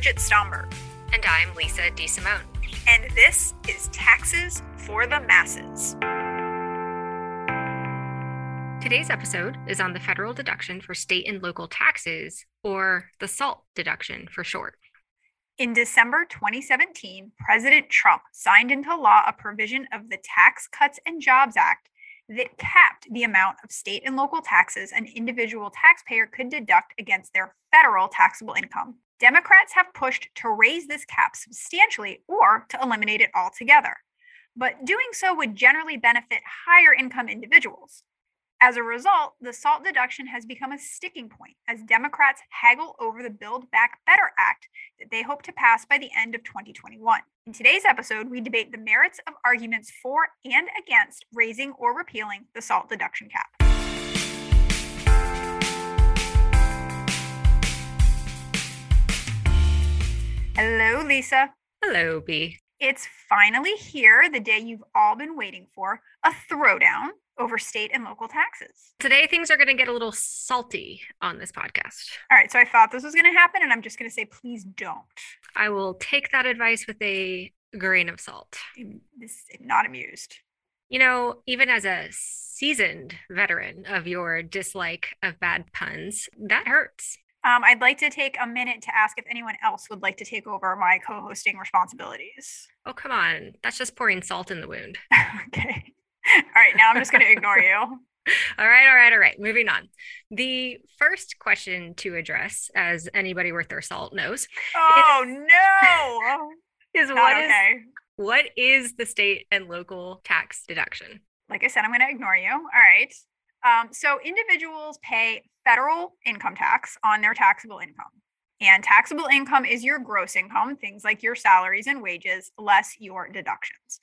Bridget Stomberg. And I'm Lisa DeSimone. And this is Taxes for the Masses. Today's episode is on the federal deduction for state and local taxes, or the SALT deduction for short. In December 2017, President Trump signed into law a provision of the Tax Cuts and Jobs Act that capped the amount of state and local taxes an individual taxpayer could deduct against their federal taxable income. Democrats have pushed to raise this cap substantially or to eliminate it altogether. But doing so would generally benefit higher income individuals. As a result, the SALT deduction has become a sticking point as Democrats haggle over the Build Back Better Act that they hope to pass by the end of 2021. In today's episode, we debate the merits of arguments for and against raising or repealing the SALT deduction cap. Hello, Lisa. Hello, B. It's finally here, the day you've all been waiting for a throwdown over state and local taxes. Today, things are going to get a little salty on this podcast. All right, so I thought this was going to happen, and I'm just going to say, please don't. I will take that advice with a grain of salt. I'm not amused. You know, even as a seasoned veteran of your dislike of bad puns, that hurts. Um, I'd like to take a minute to ask if anyone else would like to take over my co hosting responsibilities. Oh, come on. That's just pouring salt in the wound. okay. All right. Now I'm just going to ignore you. All right, all right, all right. Moving on. The first question to address, as anybody worth their salt knows, Oh, no. is Not what is okay. what is the state and local tax deduction? Like I said, I'm going to ignore you. All right. Um, so individuals pay federal income tax on their taxable income. And taxable income is your gross income, things like your salaries and wages, less your deductions.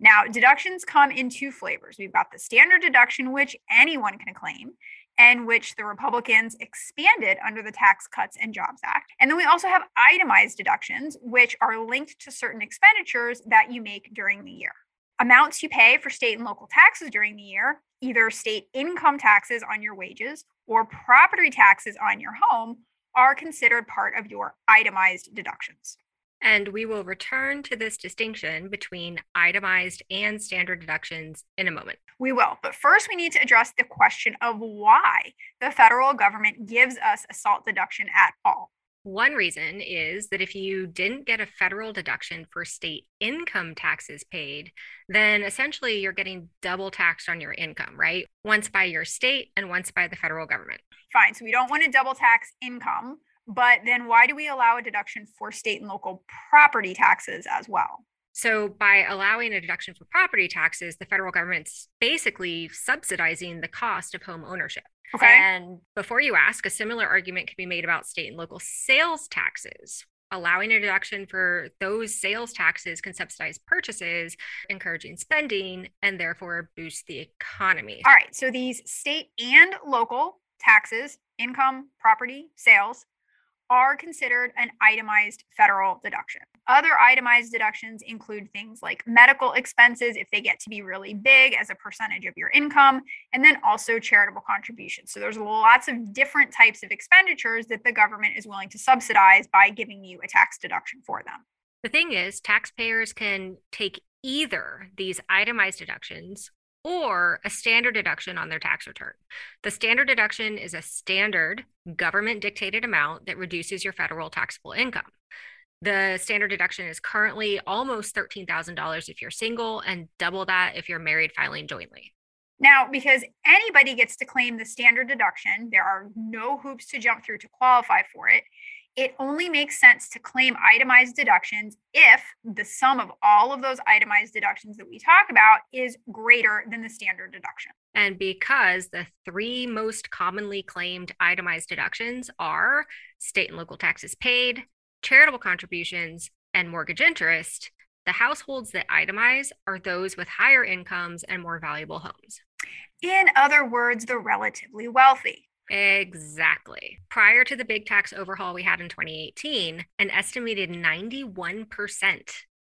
Now, deductions come in two flavors. We've got the standard deduction, which anyone can claim, and which the Republicans expanded under the Tax Cuts and Jobs Act. And then we also have itemized deductions, which are linked to certain expenditures that you make during the year. Amounts you pay for state and local taxes during the year, either state income taxes on your wages or property taxes on your home, are considered part of your itemized deductions. And we will return to this distinction between itemized and standard deductions in a moment. We will. But first, we need to address the question of why the federal government gives us a SALT deduction at all. One reason is that if you didn't get a federal deduction for state income taxes paid, then essentially you're getting double taxed on your income, right? Once by your state and once by the federal government. Fine. So we don't want to double tax income, but then why do we allow a deduction for state and local property taxes as well? So, by allowing a deduction for property taxes, the federal government's basically subsidizing the cost of home ownership. Okay. And before you ask, a similar argument can be made about state and local sales taxes. Allowing a deduction for those sales taxes can subsidize purchases, encouraging spending, and therefore boost the economy. All right. So these state and local taxes, income, property, sales, are considered an itemized federal deduction. Other itemized deductions include things like medical expenses, if they get to be really big as a percentage of your income, and then also charitable contributions. So there's lots of different types of expenditures that the government is willing to subsidize by giving you a tax deduction for them. The thing is, taxpayers can take either these itemized deductions or a standard deduction on their tax return. The standard deduction is a standard government dictated amount that reduces your federal taxable income. The standard deduction is currently almost $13,000 if you're single and double that if you're married filing jointly. Now, because anybody gets to claim the standard deduction, there are no hoops to jump through to qualify for it. It only makes sense to claim itemized deductions if the sum of all of those itemized deductions that we talk about is greater than the standard deduction. And because the three most commonly claimed itemized deductions are state and local taxes paid, charitable contributions, and mortgage interest, the households that itemize are those with higher incomes and more valuable homes. In other words, the relatively wealthy. Exactly. Prior to the big tax overhaul we had in 2018, an estimated 91%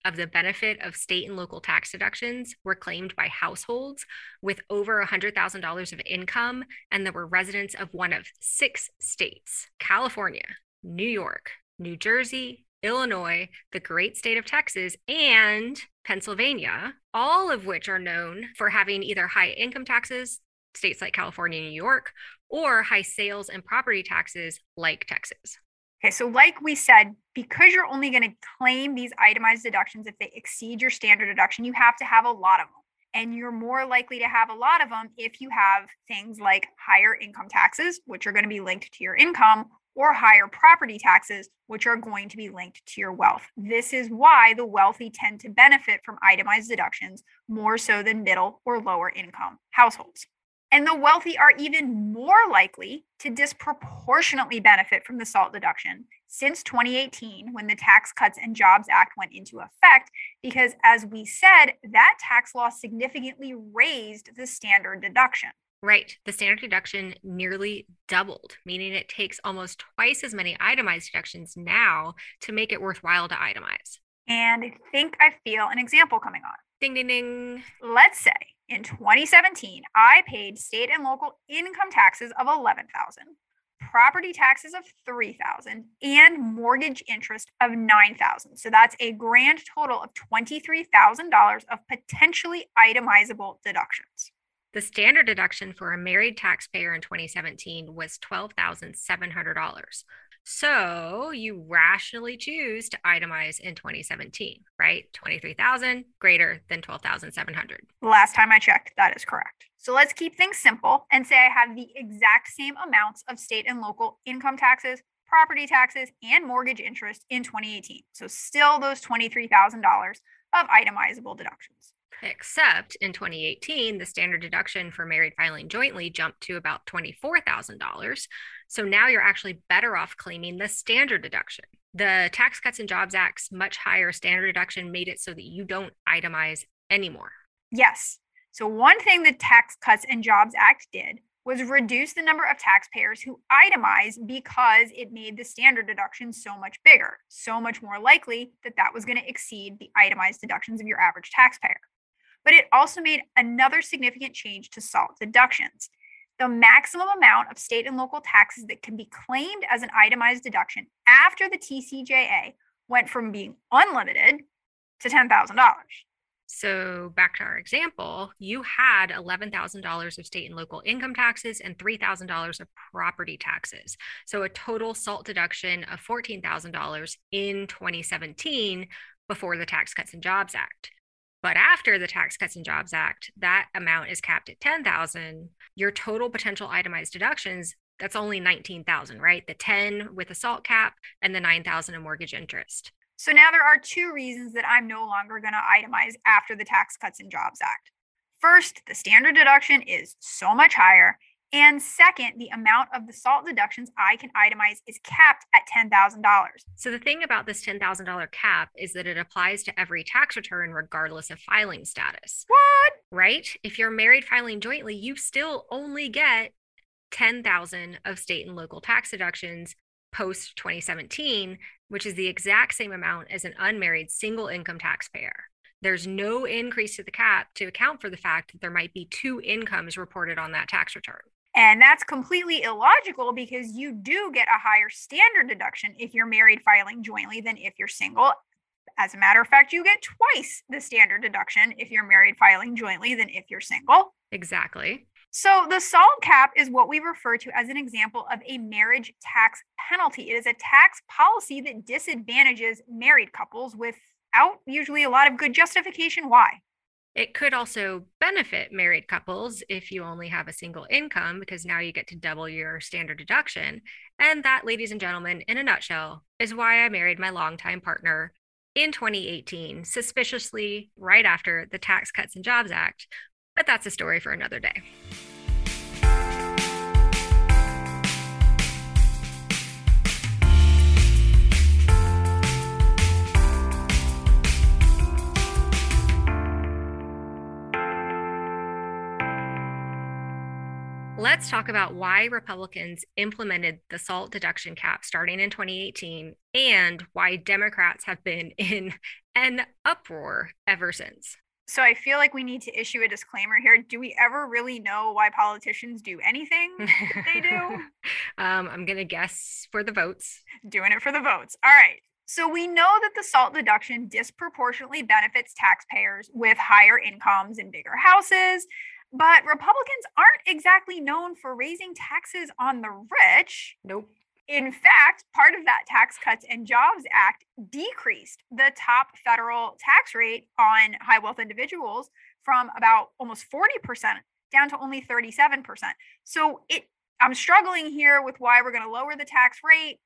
of the benefit of state and local tax deductions were claimed by households with over $100,000 of income, and there were residents of one of six states California, New York, New Jersey, Illinois, the great state of Texas, and Pennsylvania, all of which are known for having either high income taxes, states like California and New York, or high sales and property taxes like Texas. Okay, so like we said, because you're only going to claim these itemized deductions if they exceed your standard deduction, you have to have a lot of them. And you're more likely to have a lot of them if you have things like higher income taxes, which are going to be linked to your income, or higher property taxes, which are going to be linked to your wealth. This is why the wealthy tend to benefit from itemized deductions more so than middle or lower income households. And the wealthy are even more likely to disproportionately benefit from the SALT deduction since 2018, when the Tax Cuts and Jobs Act went into effect, because as we said, that tax law significantly raised the standard deduction. Right. The standard deduction nearly doubled, meaning it takes almost twice as many itemized deductions now to make it worthwhile to itemize. And I think I feel an example coming on. Ding, ding, ding. Let's say in 2017, I paid state and local income taxes of 11,000, property taxes of 3,000, and mortgage interest of 9,000. So that's a grand total of $23,000 of potentially itemizable deductions. The standard deduction for a married taxpayer in 2017 was $12,700. So you rationally choose to itemize in 2017, right? 23,000 greater than 12,700. Last time I checked, that is correct. So let's keep things simple and say I have the exact same amounts of state and local income taxes, property taxes, and mortgage interest in 2018. So still those $23,000 of itemizable deductions. Except in 2018, the standard deduction for married filing jointly jumped to about $24,000. So now you're actually better off claiming the standard deduction. The Tax Cuts and Jobs Act's much higher standard deduction made it so that you don't itemize anymore. Yes. So, one thing the Tax Cuts and Jobs Act did was reduce the number of taxpayers who itemize because it made the standard deduction so much bigger, so much more likely that that was going to exceed the itemized deductions of your average taxpayer but it also made another significant change to SALT deductions. The maximum amount of state and local taxes that can be claimed as an itemized deduction after the TCJA went from being unlimited to $10,000. So, back to our example, you had $11,000 of state and local income taxes and $3,000 of property taxes. So, a total SALT deduction of $14,000 in 2017 before the Tax Cuts and Jobs Act. But after the Tax Cuts and Jobs Act, that amount is capped at 10,000. Your total potential itemized deductions, that's only 19,000, right? The 10 with a SALT cap and the 9,000 in mortgage interest. So now there are two reasons that I'm no longer going to itemize after the Tax Cuts and Jobs Act. First, the standard deduction is so much higher and second, the amount of the SALT deductions I can itemize is capped at $10,000. So the thing about this $10,000 cap is that it applies to every tax return regardless of filing status. What? Right? If you're married filing jointly, you still only get 10,000 of state and local tax deductions post 2017, which is the exact same amount as an unmarried single income taxpayer. There's no increase to the cap to account for the fact that there might be two incomes reported on that tax return. And that's completely illogical because you do get a higher standard deduction if you're married filing jointly than if you're single. As a matter of fact, you get twice the standard deduction if you're married filing jointly than if you're single. Exactly. So, the SALT cap is what we refer to as an example of a marriage tax penalty. It is a tax policy that disadvantages married couples without usually a lot of good justification why. It could also benefit married couples if you only have a single income, because now you get to double your standard deduction. And that, ladies and gentlemen, in a nutshell, is why I married my longtime partner in 2018, suspiciously right after the Tax Cuts and Jobs Act. But that's a story for another day. Let's talk about why Republicans implemented the SALT deduction cap starting in 2018 and why Democrats have been in an uproar ever since. So I feel like we need to issue a disclaimer here. Do we ever really know why politicians do anything they do? Um, I'm going to guess for the votes. Doing it for the votes. All right. So we know that the SALT deduction disproportionately benefits taxpayers with higher incomes and bigger houses. But Republicans aren't exactly known for raising taxes on the rich. Nope. In fact, part of that Tax Cuts and Jobs Act decreased the top federal tax rate on high wealth individuals from about almost 40% down to only 37%. So it I'm struggling here with why we're going to lower the tax rate,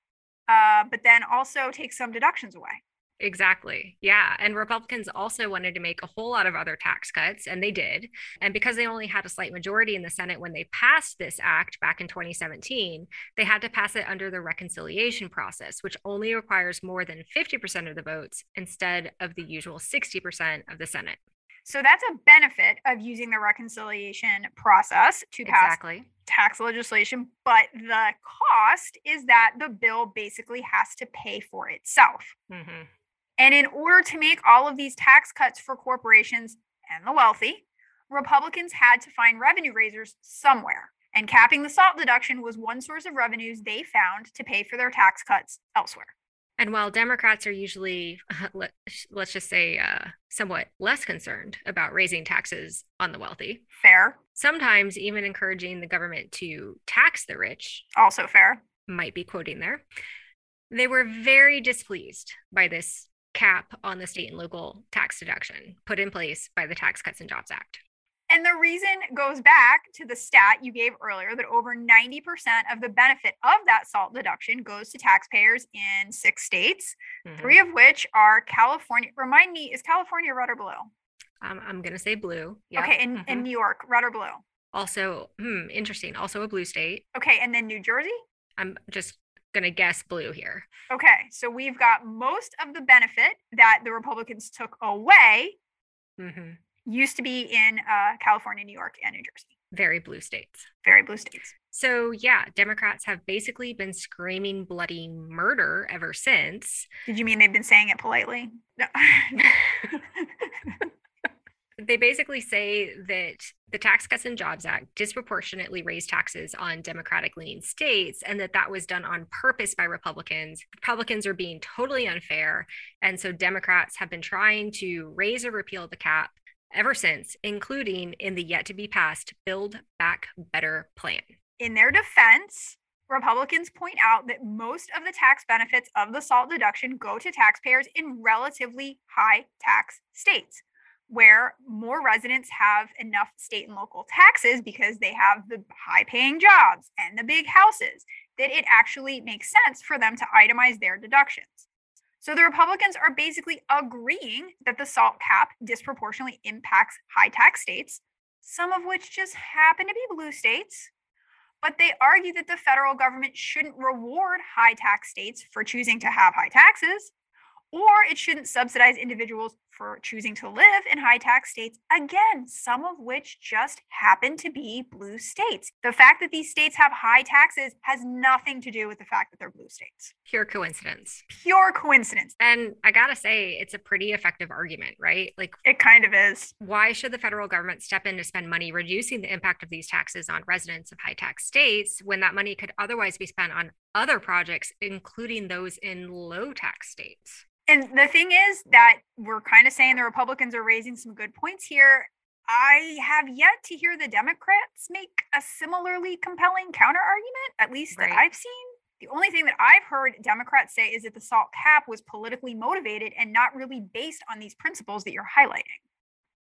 uh, but then also take some deductions away. Exactly. Yeah. And Republicans also wanted to make a whole lot of other tax cuts, and they did. And because they only had a slight majority in the Senate when they passed this act back in 2017, they had to pass it under the reconciliation process, which only requires more than 50% of the votes instead of the usual 60% of the Senate. So that's a benefit of using the reconciliation process to pass Exactly. tax legislation, but the cost is that the bill basically has to pay for itself. hmm And in order to make all of these tax cuts for corporations and the wealthy, Republicans had to find revenue raisers somewhere. And capping the SALT deduction was one source of revenues they found to pay for their tax cuts elsewhere. And while Democrats are usually, let, let's just say, uh, somewhat less concerned about raising taxes on the wealthy, Fair, sometimes even encouraging the government to tax the rich, also fair. might be quoting there, they were very displeased by this cap on the state and local tax deduction put in place by the Tax Cuts and Jobs Act. And the reason goes back to the stat you gave earlier that over 90% of the benefit of that SALT deduction goes to taxpayers in six states, Mhm. three of which are California. Remind me, is California red or blue? Um, I'm going to say blue. Yep. Okay, And, in Mhm. New York, red or blue? Also, hmm, interesting. Also a blue state. Okay, and then New Jersey? I'm just going to guess blue here. Okay, so we've got most of the benefit that the Republicans took away hmm used to be in uh, California, New York, and New Jersey. Very blue states. Very blue states. So, yeah, Democrats have basically been screaming bloody murder ever since. Did you mean they've been saying it politely? No. They basically say that the Tax Cuts and Jobs Act disproportionately raised taxes on Democratic leaning states and that that was done on purpose by Republicans. Republicans are being totally unfair. And so Democrats have been trying to raise or repeal the cap ever since, including in the yet to be passed Build Back Better plan. in their defense, Republicans point out that most of the tax benefits of the SALT deduction go to taxpayers in relatively high tax states, where more residents have enough state and local taxes because they have the high paying jobs and the big houses that it actually makes sense for them to itemize their deductions. So the Republicans are basically agreeing that the SALT cap disproportionately impacts high tax states, some of which just happen to be blue states but they argue that the federal government shouldn't reward high tax states for choosing to have high taxes, or it shouldn't subsidize individuals for choosing to live in high tax states, again, some of which just happen to be blue states. The fact that these states have high taxes has nothing to do with the fact that they're blue states. Pure coincidence. Pure coincidence. And I gotta say, it's a pretty effective argument, right? Like, It kind of is. why should the federal government step in to spend money reducing the impact of these taxes on residents of high tax states when that money could otherwise be spent on other projects, including those in low tax states? And the thing is that we're kind of saying the Republicans are raising some good points here. I have yet to hear the Democrats make a similarly compelling counter argument, at least that I've seen. The only thing that I've heard Democrats say is that the SALT cap was politically motivated and not really based on these principles that you're highlighting.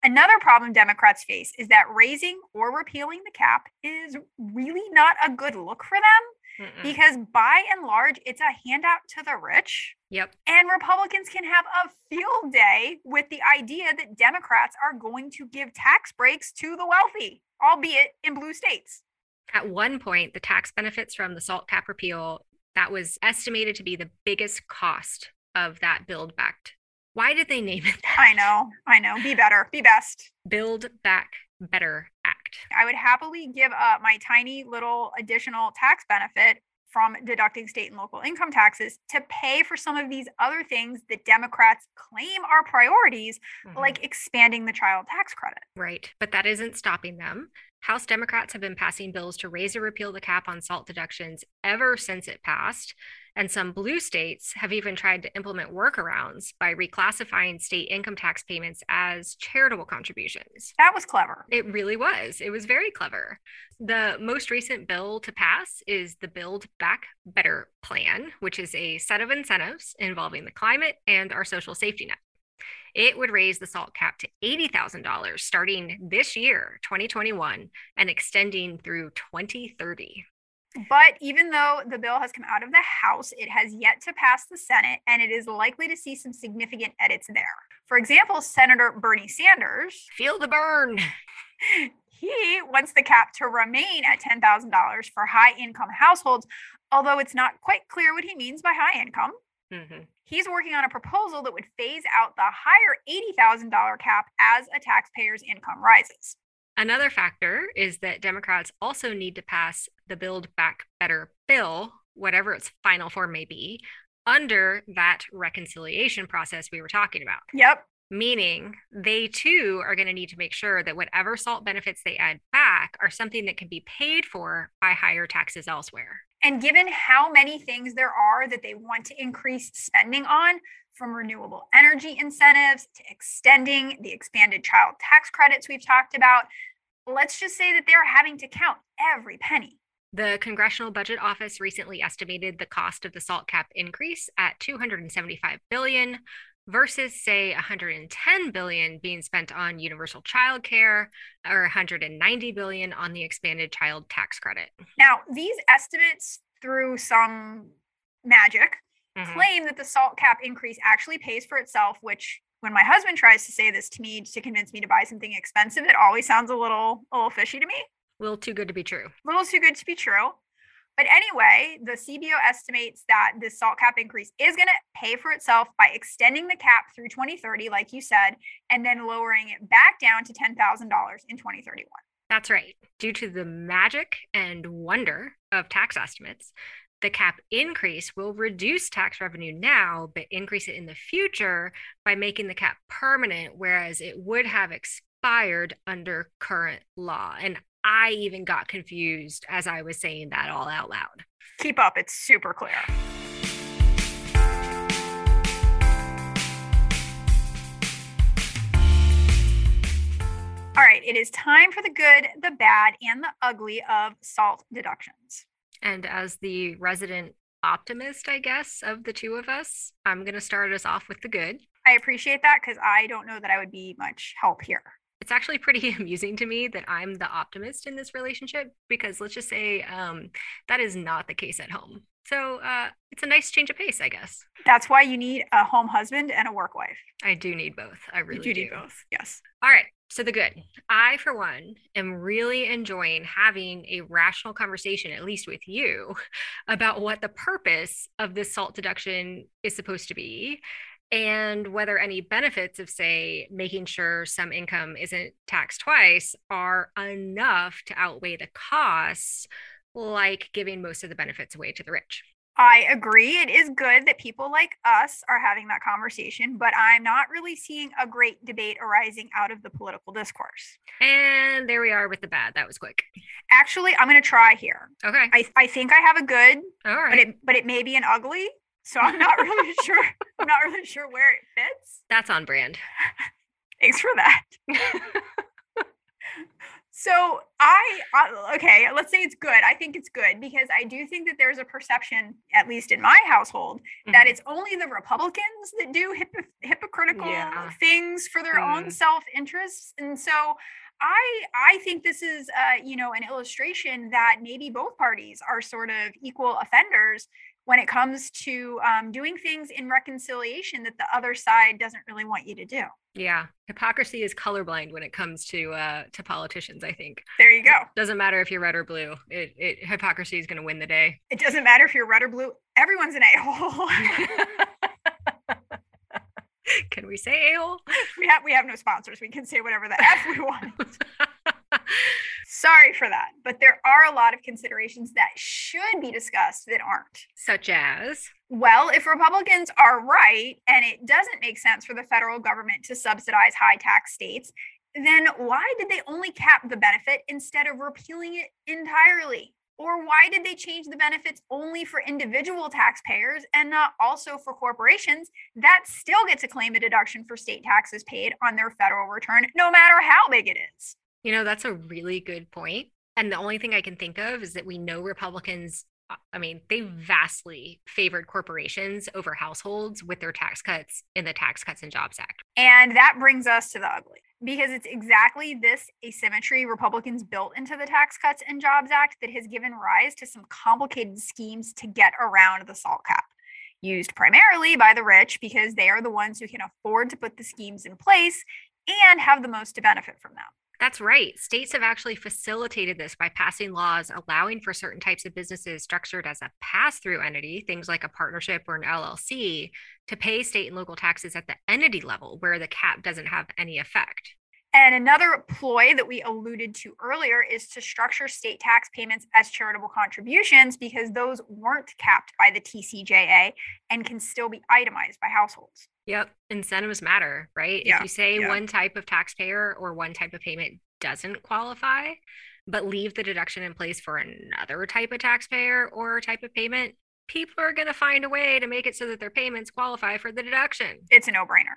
Another problem Democrats face is that raising or repealing the cap is really not a good look for them Mm-mm. because by and large, it's a handout to the rich. Yep. And Republicans can have a field day with the idea that Democrats are going to give tax breaks to the wealthy, albeit in blue states. At one point, the tax benefits from the salt cap repeal that was estimated to be the biggest cost of that build back. Why did they name it that? I know, I know. Be better, be best. Build Back Better Act. I would happily give up my tiny little additional tax benefit from deducting state and local income taxes to pay for some of these other things that Democrats claim are priorities, Mhm. like expanding the child tax credit. Right. But that isn't stopping them House Democrats have been passing bills to raise or repeal the cap on SALT deductions ever since it passed. And some blue states have even tried to implement workarounds by reclassifying state income tax payments as charitable contributions. That was clever. It really was. It was very clever. The most recent bill to pass is the Build Back Better plan, which is a set of incentives involving the climate and our social safety net. It would raise the SALT cap to $80,000 starting this year, 2021, and extending through 2030. But even though the bill has come out of the House, it has yet to pass the Senate, and it is likely to see some significant edits there. For example, Senator Bernie Sanders. Feel the burn. he wants the cap to remain at $10,000 for high income households, although it's not quite clear what he means by high income. Mm-hmm. He's working on a proposal that would phase out the higher $80,000 cap as a taxpayer's income rises. Another factor is that Democrats also need to pass the Build Back Better bill, whatever its final form may be, under that reconciliation process we were talking about. Yep. Meaning they too are going to need to make sure that whatever SALT benefits they add back are something that can be paid for by higher taxes elsewhere. And given how many things there are that they want to increase spending on, from renewable energy incentives to extending the expanded child tax credits we've talked about, let's just say that they're having to count every penny. The Congressional Budget Office recently estimated the cost of the salt cap increase at 275 billion versus say 110 billion being spent on universal child care or 190 billion on the expanded child tax credit. Now, these estimates through some magic mm-hmm. claim that the salt cap increase actually pays for itself, which when my husband tries to say this to me to convince me to buy something expensive, it always sounds a little a little fishy to me. A little too good to be true. A little too good to be true. But anyway, the CBO estimates that this salt cap increase is going to pay for itself by extending the cap through 2030, like you said, and then lowering it back down to $10,000 in 2031. That's right. Due to the magic and wonder of tax estimates, the cap increase will reduce tax revenue now, but increase it in the future by making the cap permanent, whereas it would have expired under current law. And I even got confused as I was saying that all out loud. Keep up, it's super clear. All right, it is time for the good, the bad, and the ugly of SALT deductions. And as the resident optimist, I guess, of the two of us, I'm going to start us off with the good. I appreciate that because I don't know that I would be much help here it's actually pretty amusing to me that I'm the optimist in this relationship because let's just say um, that is not the case at home. So uh, it's a nice change of pace, I guess. That's why you need a home husband and a work wife. I do need both. I really you do. need both. Yes. All right. So the good. I, for one, am really enjoying having a rational conversation, at least with you, about what the purpose of this salt deduction is supposed to be and whether any benefits of say making sure some income isn't taxed twice are enough to outweigh the costs like giving most of the benefits away to the rich I agree. It is good that people like us are having that conversation, but I'm not really seeing a great debate arising out of the political discourse. And there we are with the bad. That was quick. Actually, I'm going to try here. Okay. I, I think I have a good, All right. but it but it may be an ugly. So I'm not really sure. I'm not really sure where it fits. That's on brand. Thanks for that. so I uh, okay, let's say it's good. I think it's good because I do think that there's a perception, at least in my household, mm-hmm. that it's only the Republicans that do hip- hypocritical yeah. things for their mm. own self interests, and so I I think this is uh, you know an illustration that maybe both parties are sort of equal offenders when it comes to um, doing things in reconciliation that the other side doesn't really want you to do. Yeah, hypocrisy is colorblind when it comes to uh, to politicians. I think. There you go. It doesn't matter if you're red or blue. It, it hypocrisy is going to win the day. It doesn't matter if you're red or blue. Everyone's an a hole. can we say a hole? We have we have no sponsors. We can say whatever the f we want. Sorry for that. But there are a lot of considerations that should be discussed that aren't. Such as? Well, if Republicans are right and it doesn't make sense for the federal government to subsidize high tax states, then why did they only cap the benefit instead of repealing it entirely? Or why did they change the benefits only for individual taxpayers and not also for corporations that still get to claim a deduction for state taxes paid on their federal return, no matter how big it is? You know, that's a really good point. And the only thing I can think of is that we know Republicans, uh, I mean, they vastly favored corporations over households with their tax cuts in the Tax Cuts and Jobs Act. And that brings us to the ugly because it's exactly this asymmetry Republicans built into the Tax Cuts and Jobs Act that has given rise to some complicated schemes to get around the SALT cap. Used primarily by the rich because they are the ones who can afford to put the schemes in place and have the most to benefit from them. That's right. States have actually facilitated this by passing laws allowing for certain types of businesses structured as a pass through entity, things like a partnership or an LLC, to pay state and local taxes at the entity level where the cap doesn't have any effect. And another ploy that we alluded to earlier is to structure state tax payments as charitable contributions because those weren't capped by the TCJA and can still be itemized by households. Yep. Incentives matter, right? Yeah, If you say yeah. one type of taxpayer or one type of payment doesn't qualify, but leave the deduction in place for another type of taxpayer or type of payment, people are going to find a way to make it so that their payments qualify for the deduction. It's a no brainer.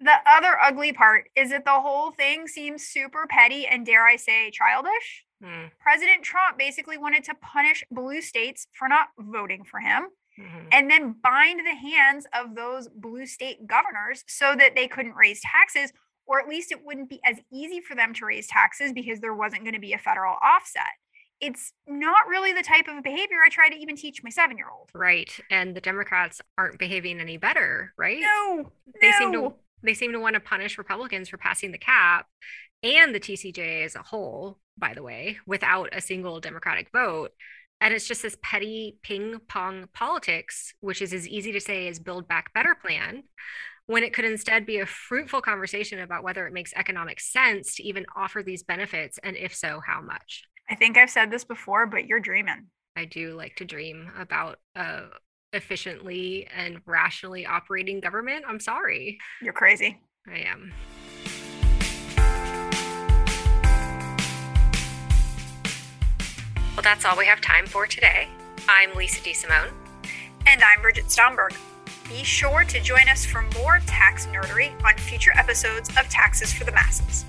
The other ugly part is that the whole thing seems super petty and, dare I say, childish. Hmm, President Trump basically wanted to punish blue states for not voting for him mhm. and then bind the hands of those blue state governors so that they couldn't raise taxes, or at least it wouldn't be as easy for them to raise taxes because there wasn't going to be a federal offset. It's not really the type of behavior I try to even teach my seven year old. Right. And the Democrats aren't behaving any better, right? No, They seem to they seem to want to punish Republicans for passing the cap and the TCJA as a whole, by the way, without a single Democratic vote. And it's just this petty ping pong politics, which is as easy to say as Build Back Better plan, when it could instead be a fruitful conversation about whether it makes economic sense to even offer these benefits, and if so, how much. I think I've said this before, but you're dreaming. I do like to dream about uh, efficiently and rationally operating government. I'm sorry. You're crazy. I am. Well, that's all we have time for today. I'm Lisa DeSimone. And I'm Bridget Stomberg. Be sure to join us for more tax nerdery on future episodes of Taxes for the Masses.